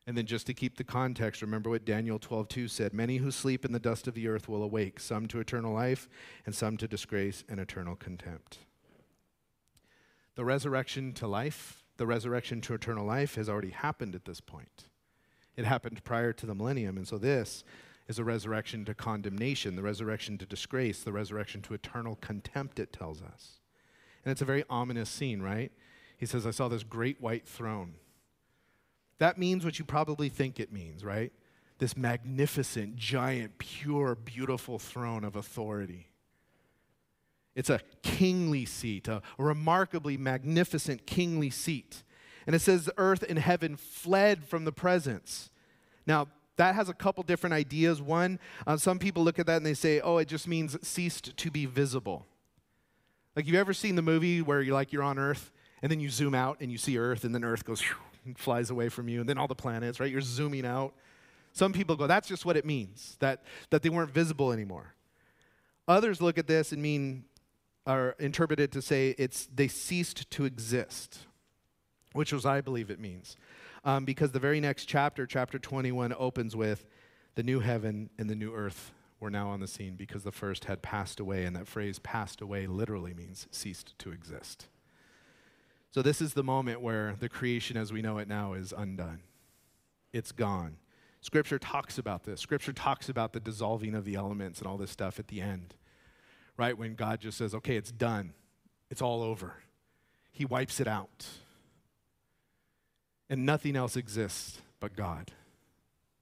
And then just to keep the context, remember what Daniel 12:2 said, many who sleep in the dust of the earth will awake, some to eternal life and some to disgrace and eternal contempt. The resurrection to life, the resurrection to eternal life has already happened at this point. It happened prior to the millennium. And so this is a resurrection to condemnation, the resurrection to disgrace, the resurrection to eternal contempt, it tells us. And it's a very ominous scene, right? He says, I saw this great white throne. That means what you probably think it means, right? This magnificent, giant, pure, beautiful throne of authority. It's a kingly seat, a remarkably magnificent kingly seat. And it says the earth and heaven fled from the presence. Now, that has a couple different ideas. One, uh, some people look at that and they say, oh, it just means ceased to be visible. Like, you ever seen the movie where you're like, you're on Earth, and then you zoom out and you see Earth, and then Earth goes and flies away from you, and then all the planets, right? You're zooming out. Some people go, that's just what it means, that, that they weren't visible anymore. Others look at this and mean, or interpreted to say it's they ceased to exist which was I believe it means. um, because the very next chapter, chapter 21, opens with the new heaven and the new earth were now on the scene because the first had passed away. And that phrase passed away literally means ceased to exist. So, this is the moment where the creation as we know it now is undone. It's gone. Scripture talks about this. Scripture talks about the dissolving of the elements and all this stuff at the end, right? When God just says, okay, it's done, it's all over. He wipes it out. And nothing else exists but God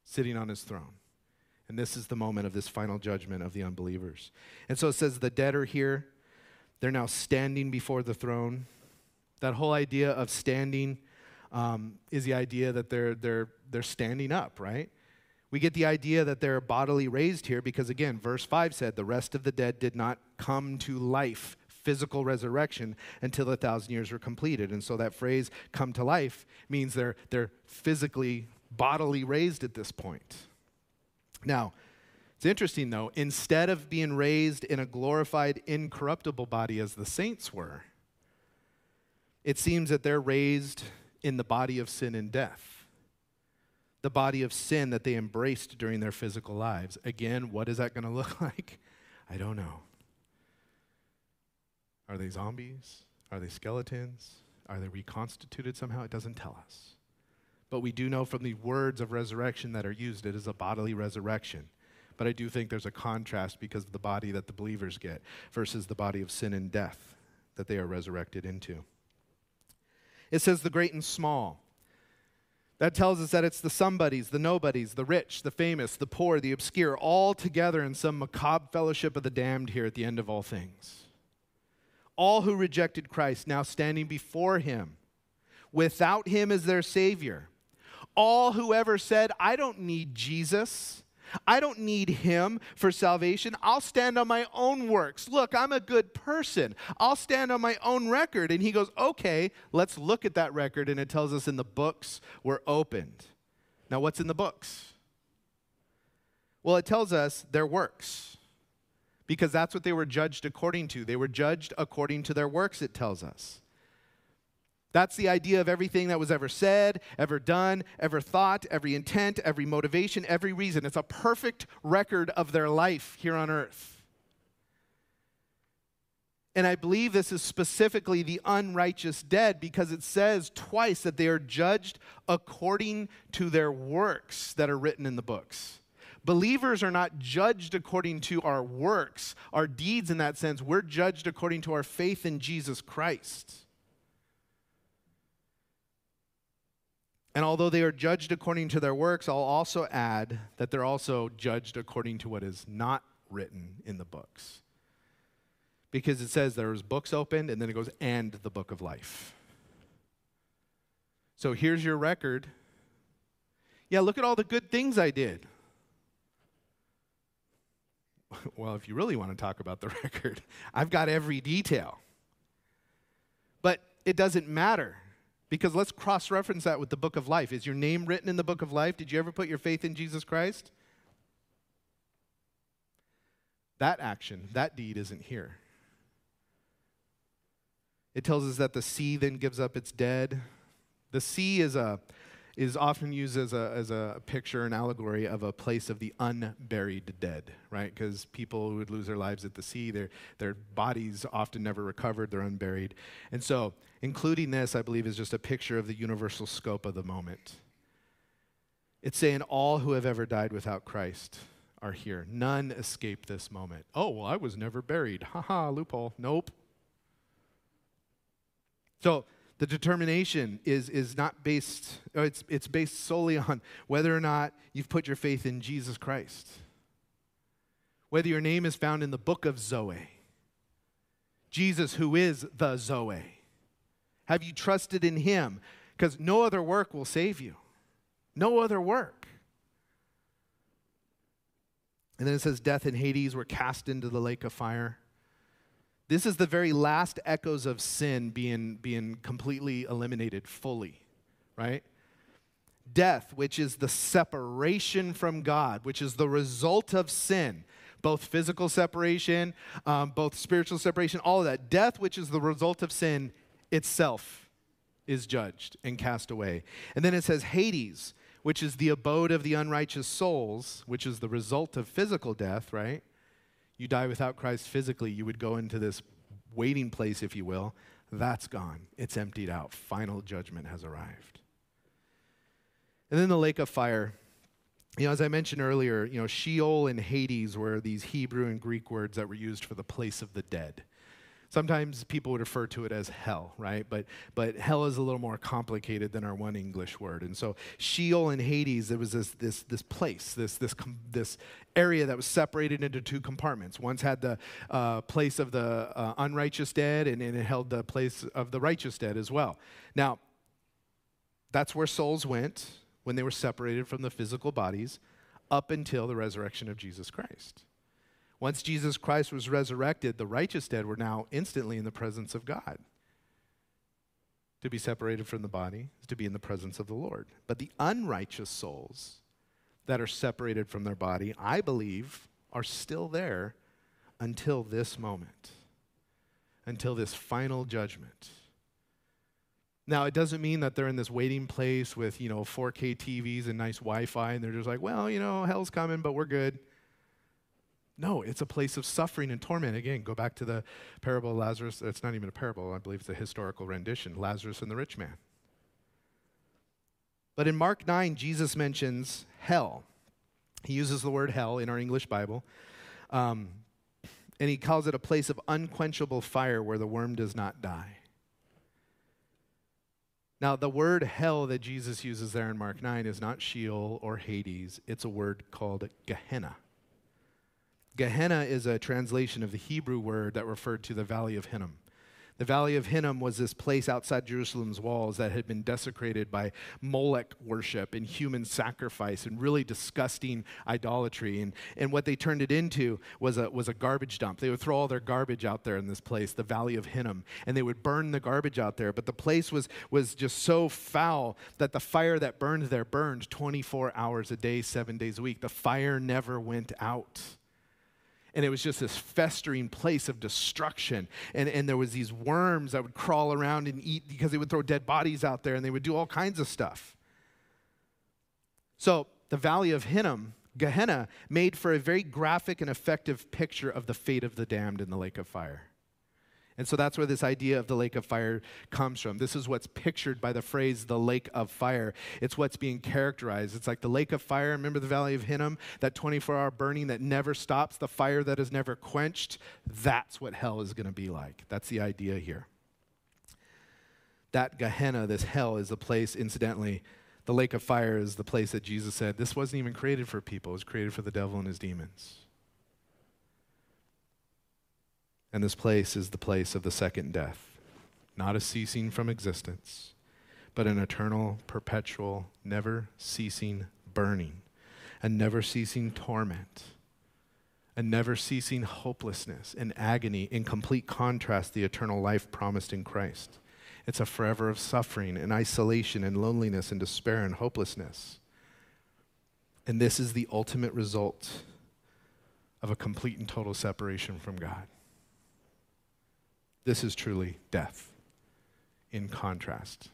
sitting on his throne. And this is the moment of this final judgment of the unbelievers. And so it says the dead are here. They're now standing before the throne. That whole idea of standing um, is the idea that they're, they're, they're standing up, right? We get the idea that they're bodily raised here because, again, verse 5 said, The rest of the dead did not come to life, physical resurrection, until the thousand years were completed. And so that phrase, come to life, means they're, they're physically, bodily raised at this point. Now, it's interesting though, instead of being raised in a glorified, incorruptible body as the saints were, it seems that they're raised in the body of sin and death. The body of sin that they embraced during their physical lives. Again, what is that going to look like? I don't know. Are they zombies? Are they skeletons? Are they reconstituted somehow? It doesn't tell us. But we do know from the words of resurrection that are used, it is a bodily resurrection. But I do think there's a contrast because of the body that the believers get versus the body of sin and death that they are resurrected into. It says the great and small. That tells us that it's the somebodies, the nobodies, the rich, the famous, the poor, the obscure, all together in some macabre fellowship of the damned here at the end of all things. All who rejected Christ now standing before him, without him as their Savior all who ever said, I don't need Jesus. I don't need him for salvation. I'll stand on my own works. Look, I'm a good person. I'll stand on my own record. And he goes, Okay, let's look at that record. And it tells us in the books were opened. Now, what's in the books? Well, it tells us their works because that's what they were judged according to. They were judged according to their works, it tells us. That's the idea of everything that was ever said, ever done, ever thought, every intent, every motivation, every reason. It's a perfect record of their life here on earth. And I believe this is specifically the unrighteous dead because it says twice that they are judged according to their works that are written in the books. Believers are not judged according to our works, our deeds in that sense. We're judged according to our faith in Jesus Christ. And although they are judged according to their works, I'll also add that they're also judged according to what is not written in the books. Because it says there's books opened, and then it goes, and the book of life. So here's your record. Yeah, look at all the good things I did. well, if you really want to talk about the record, I've got every detail. But it doesn't matter because let's cross reference that with the book of life. Is your name written in the book of life? Did you ever put your faith in Jesus Christ? That action, that deed isn't here. It tells us that the sea then gives up its dead. The sea is a is often used as a, as a picture, an allegory of a place of the unburied dead, right? Because people who would lose their lives at the sea, their, their bodies often never recovered, they're unburied. And so, including this, I believe, is just a picture of the universal scope of the moment. It's saying all who have ever died without Christ are here. None escape this moment. Oh, well, I was never buried. Ha ha, loophole. Nope. So, the determination is, is not based, uh, it's, it's based solely on whether or not you've put your faith in Jesus Christ. Whether your name is found in the book of Zoe. Jesus, who is the Zoe. Have you trusted in him? Because no other work will save you. No other work. And then it says, Death and Hades were cast into the lake of fire. This is the very last echoes of sin being, being completely eliminated fully, right? Death, which is the separation from God, which is the result of sin, both physical separation, um, both spiritual separation, all of that. Death, which is the result of sin itself, is judged and cast away. And then it says Hades, which is the abode of the unrighteous souls, which is the result of physical death, right? You die without Christ physically, you would go into this waiting place, if you will. That's gone. It's emptied out. Final judgment has arrived. And then the lake of fire. You know, as I mentioned earlier, you know, Sheol and Hades were these Hebrew and Greek words that were used for the place of the dead. Sometimes people would refer to it as hell, right? But, but hell is a little more complicated than our one English word. And so Sheol and Hades, it was this, this, this place, this, this, this area that was separated into two compartments. Once had the uh, place of the uh, unrighteous dead, and, and it held the place of the righteous dead as well. Now, that's where souls went when they were separated from the physical bodies up until the resurrection of Jesus Christ. Once Jesus Christ was resurrected, the righteous dead were now instantly in the presence of God. To be separated from the body is to be in the presence of the Lord. But the unrighteous souls that are separated from their body, I believe, are still there until this moment, until this final judgment. Now, it doesn't mean that they're in this waiting place with, you know, 4K TVs and nice Wi Fi, and they're just like, well, you know, hell's coming, but we're good. No, it's a place of suffering and torment. Again, go back to the parable of Lazarus. It's not even a parable, I believe it's a historical rendition Lazarus and the rich man. But in Mark 9, Jesus mentions hell. He uses the word hell in our English Bible. Um, and he calls it a place of unquenchable fire where the worm does not die. Now, the word hell that Jesus uses there in Mark 9 is not Sheol or Hades, it's a word called Gehenna. Gehenna is a translation of the Hebrew word that referred to the Valley of Hinnom. The Valley of Hinnom was this place outside Jerusalem's walls that had been desecrated by Molech worship and human sacrifice and really disgusting idolatry. And, and what they turned it into was a, was a garbage dump. They would throw all their garbage out there in this place, the Valley of Hinnom, and they would burn the garbage out there. But the place was, was just so foul that the fire that burned there burned 24 hours a day, seven days a week. The fire never went out and it was just this festering place of destruction. And, and there was these worms that would crawl around and eat because they would throw dead bodies out there and they would do all kinds of stuff. So the valley of hinnom gehenna made for a very graphic and effective picture of the fate of the damned in the lake of fire and so that's where this idea of the lake of fire comes from. This is what's pictured by the phrase the lake of fire. It's what's being characterized. It's like the lake of fire. Remember the valley of Hinnom? That 24 hour burning that never stops, the fire that is never quenched? That's what hell is going to be like. That's the idea here. That Gehenna, this hell, is the place, incidentally, the lake of fire is the place that Jesus said this wasn't even created for people, it was created for the devil and his demons. And this place is the place of the second death, not a ceasing from existence, but an eternal, perpetual, never ceasing burning, a never ceasing torment, a never ceasing hopelessness and agony, in complete contrast the eternal life promised in Christ. It's a forever of suffering and isolation and loneliness and despair and hopelessness. And this is the ultimate result of a complete and total separation from God. This is truly death in contrast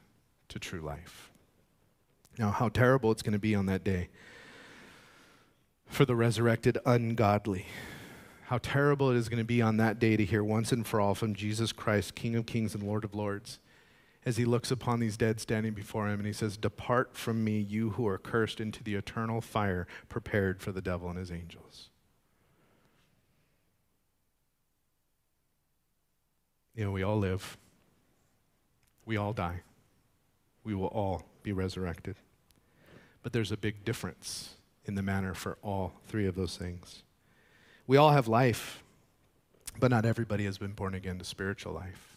to true life. Now, how terrible it's going to be on that day for the resurrected ungodly. How terrible it is going to be on that day to hear once and for all from Jesus Christ, King of kings and Lord of lords, as he looks upon these dead standing before him and he says, Depart from me, you who are cursed, into the eternal fire prepared for the devil and his angels. You know, we all live, we all die, we will all be resurrected. But there's a big difference in the manner for all three of those things. We all have life, but not everybody has been born again to spiritual life.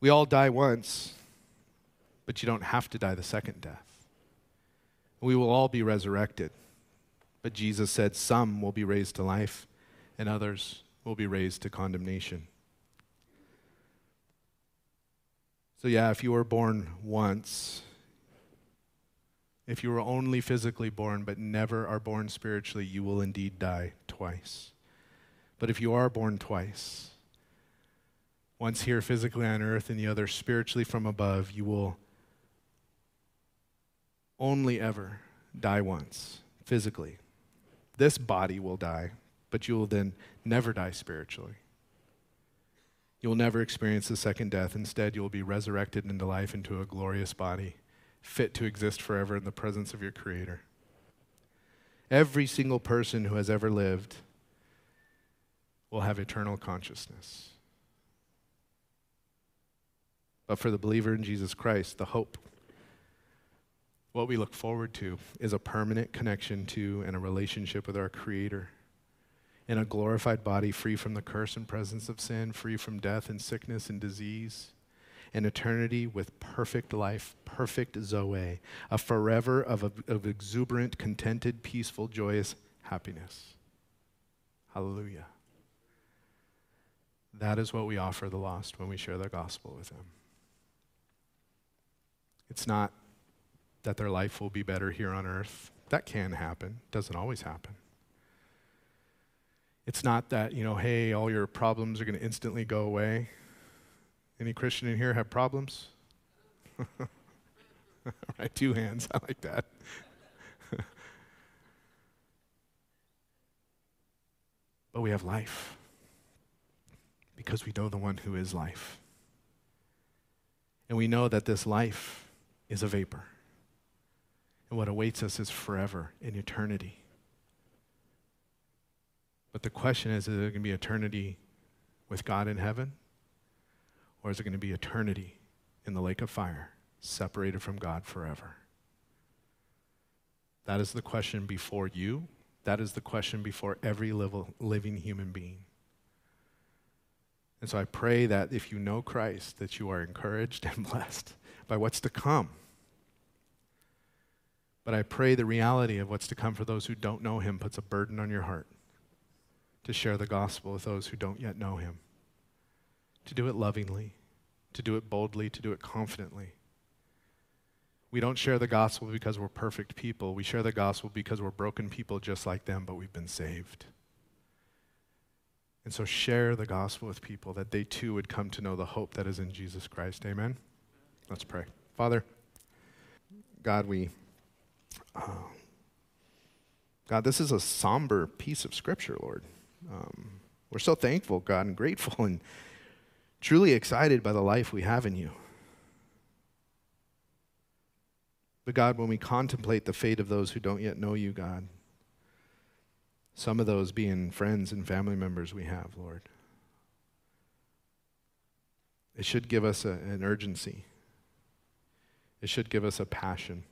We all die once, but you don't have to die the second death. We will all be resurrected, but Jesus said some will be raised to life and others will be raised to condemnation. So, yeah, if you were born once, if you were only physically born but never are born spiritually, you will indeed die twice. But if you are born twice, once here physically on earth and the other spiritually from above, you will only ever die once physically. This body will die, but you will then never die spiritually. You will never experience the second death. Instead, you will be resurrected into life into a glorious body, fit to exist forever in the presence of your Creator. Every single person who has ever lived will have eternal consciousness. But for the believer in Jesus Christ, the hope, what we look forward to is a permanent connection to and a relationship with our Creator in a glorified body, free from the curse and presence of sin, free from death and sickness and disease, an eternity with perfect life, perfect Zoe, a forever of, of exuberant, contented, peaceful, joyous happiness. Hallelujah. That is what we offer the lost when we share the gospel with them. It's not that their life will be better here on earth. That can happen, doesn't always happen. It's not that, you know, hey, all your problems are going to instantly go away. Any Christian in here have problems? all right, two hands. I like that. but we have life because we know the one who is life. And we know that this life is a vapor. And what awaits us is forever in eternity. But the question is is it going to be eternity with God in heaven? Or is it going to be eternity in the lake of fire, separated from God forever? That is the question before you. That is the question before every living human being. And so I pray that if you know Christ, that you are encouraged and blessed by what's to come. But I pray the reality of what's to come for those who don't know him puts a burden on your heart to share the gospel with those who don't yet know him, to do it lovingly, to do it boldly, to do it confidently. We don't share the gospel because we're perfect people. We share the gospel because we're broken people just like them, but we've been saved. And so share the gospel with people that they too would come to know the hope that is in Jesus Christ. Amen? Let's pray. Father, God, we. Uh, God, this is a somber piece of scripture, Lord. Um, we're so thankful, God, and grateful and truly excited by the life we have in you. But God, when we contemplate the fate of those who don't yet know you, God, some of those being friends and family members we have, Lord, it should give us a, an urgency. It should give us a passion.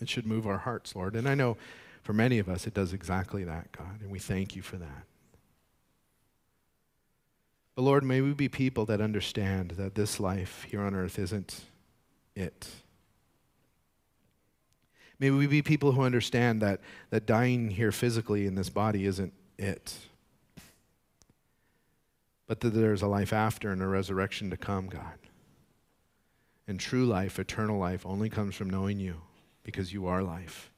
It should move our hearts, Lord. And I know for many of us, it does exactly that, God, and we thank you for that. But Lord, may we be people that understand that this life here on earth isn't it. May we be people who understand that, that dying here physically in this body isn't it. But that there's a life after and a resurrection to come, God. And true life, eternal life, only comes from knowing you because you are life.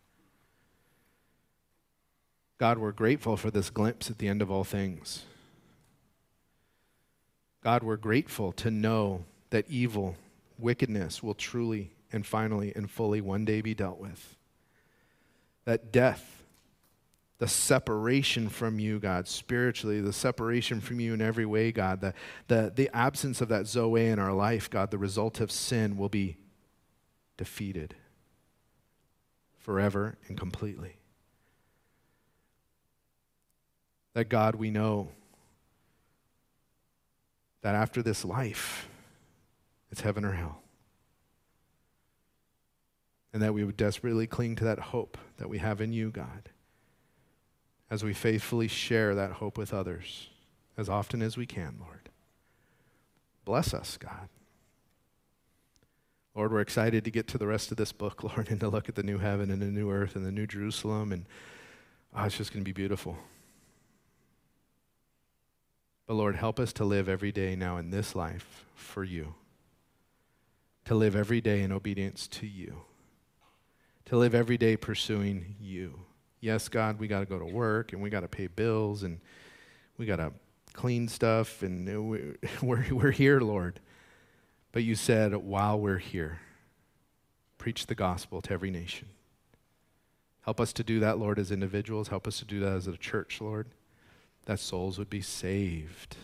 God, we're grateful for this glimpse at the end of all things. God, we're grateful to know that evil, wickedness will truly and finally and fully one day be dealt with. That death, the separation from you, God, spiritually, the separation from you in every way, God, the, the, the absence of that Zoe in our life, God, the result of sin will be defeated forever and completely. That God, we know that after this life, it's heaven or hell. And that we would desperately cling to that hope that we have in you, God, as we faithfully share that hope with others as often as we can, Lord. Bless us, God. Lord, we're excited to get to the rest of this book, Lord, and to look at the new heaven and the new earth and the new Jerusalem. And oh, it's just going to be beautiful. But Lord, help us to live every day now in this life for you. To live every day in obedience to you. To live every day pursuing you. Yes, God, we got to go to work and we got to pay bills and we got to clean stuff, and we- we're, we're here, Lord. But you said, while we're here, preach the gospel to every nation. Help us to do that, Lord, as individuals. Help us to do that as a church, Lord, that souls would be saved.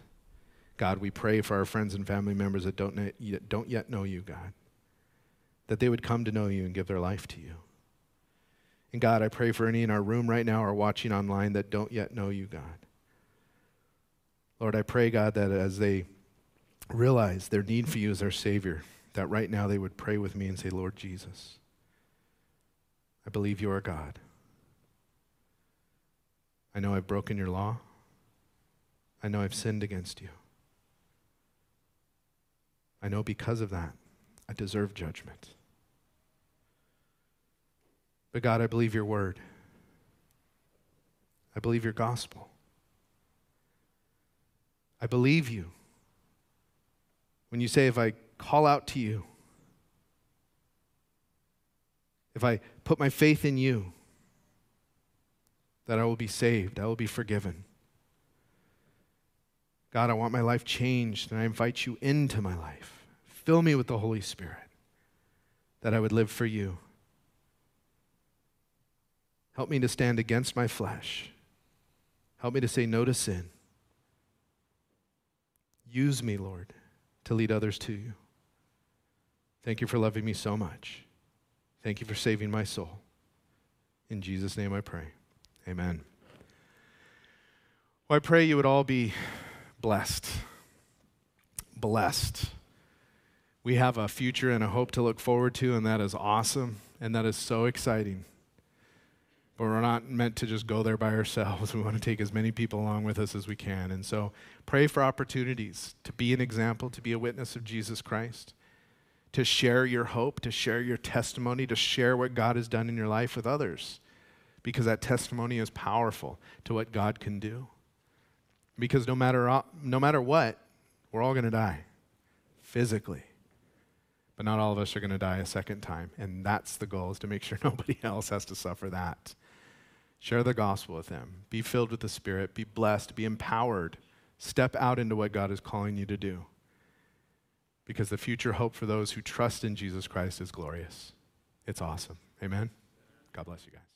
God, we pray for our friends and family members that don't, ne- don't yet know you, God, that they would come to know you and give their life to you. And God, I pray for any in our room right now or watching online that don't yet know you, God. Lord, I pray, God, that as they realize their need for you as their Savior, that right now they would pray with me and say, Lord Jesus, I believe you are God. I know I've broken your law. I know I've sinned against you. I know because of that, I deserve judgment. But God, I believe your word. I believe your gospel. I believe you. When you say, if I call out to you, if I put my faith in you, that I will be saved, I will be forgiven. God, I want my life changed, and I invite you into my life. Fill me with the Holy Spirit, that I would live for you. Help me to stand against my flesh. Help me to say no to sin. Use me, Lord, to lead others to you. Thank you for loving me so much. Thank you for saving my soul. In Jesus' name I pray. Amen. Well, I pray you would all be blessed. Blessed. We have a future and a hope to look forward to, and that is awesome, and that is so exciting. But we're not meant to just go there by ourselves. We want to take as many people along with us as we can. And so pray for opportunities to be an example, to be a witness of Jesus Christ, to share your hope, to share your testimony, to share what God has done in your life with others. Because that testimony is powerful to what God can do. Because no matter, uh, no matter what, we're all going to die physically. But not all of us are going to die a second time. And that's the goal, is to make sure nobody else has to suffer that. Share the gospel with them. Be filled with the Spirit. Be blessed. Be empowered. Step out into what God is calling you to do. Because the future hope for those who trust in Jesus Christ is glorious. It's awesome. Amen. God bless you guys.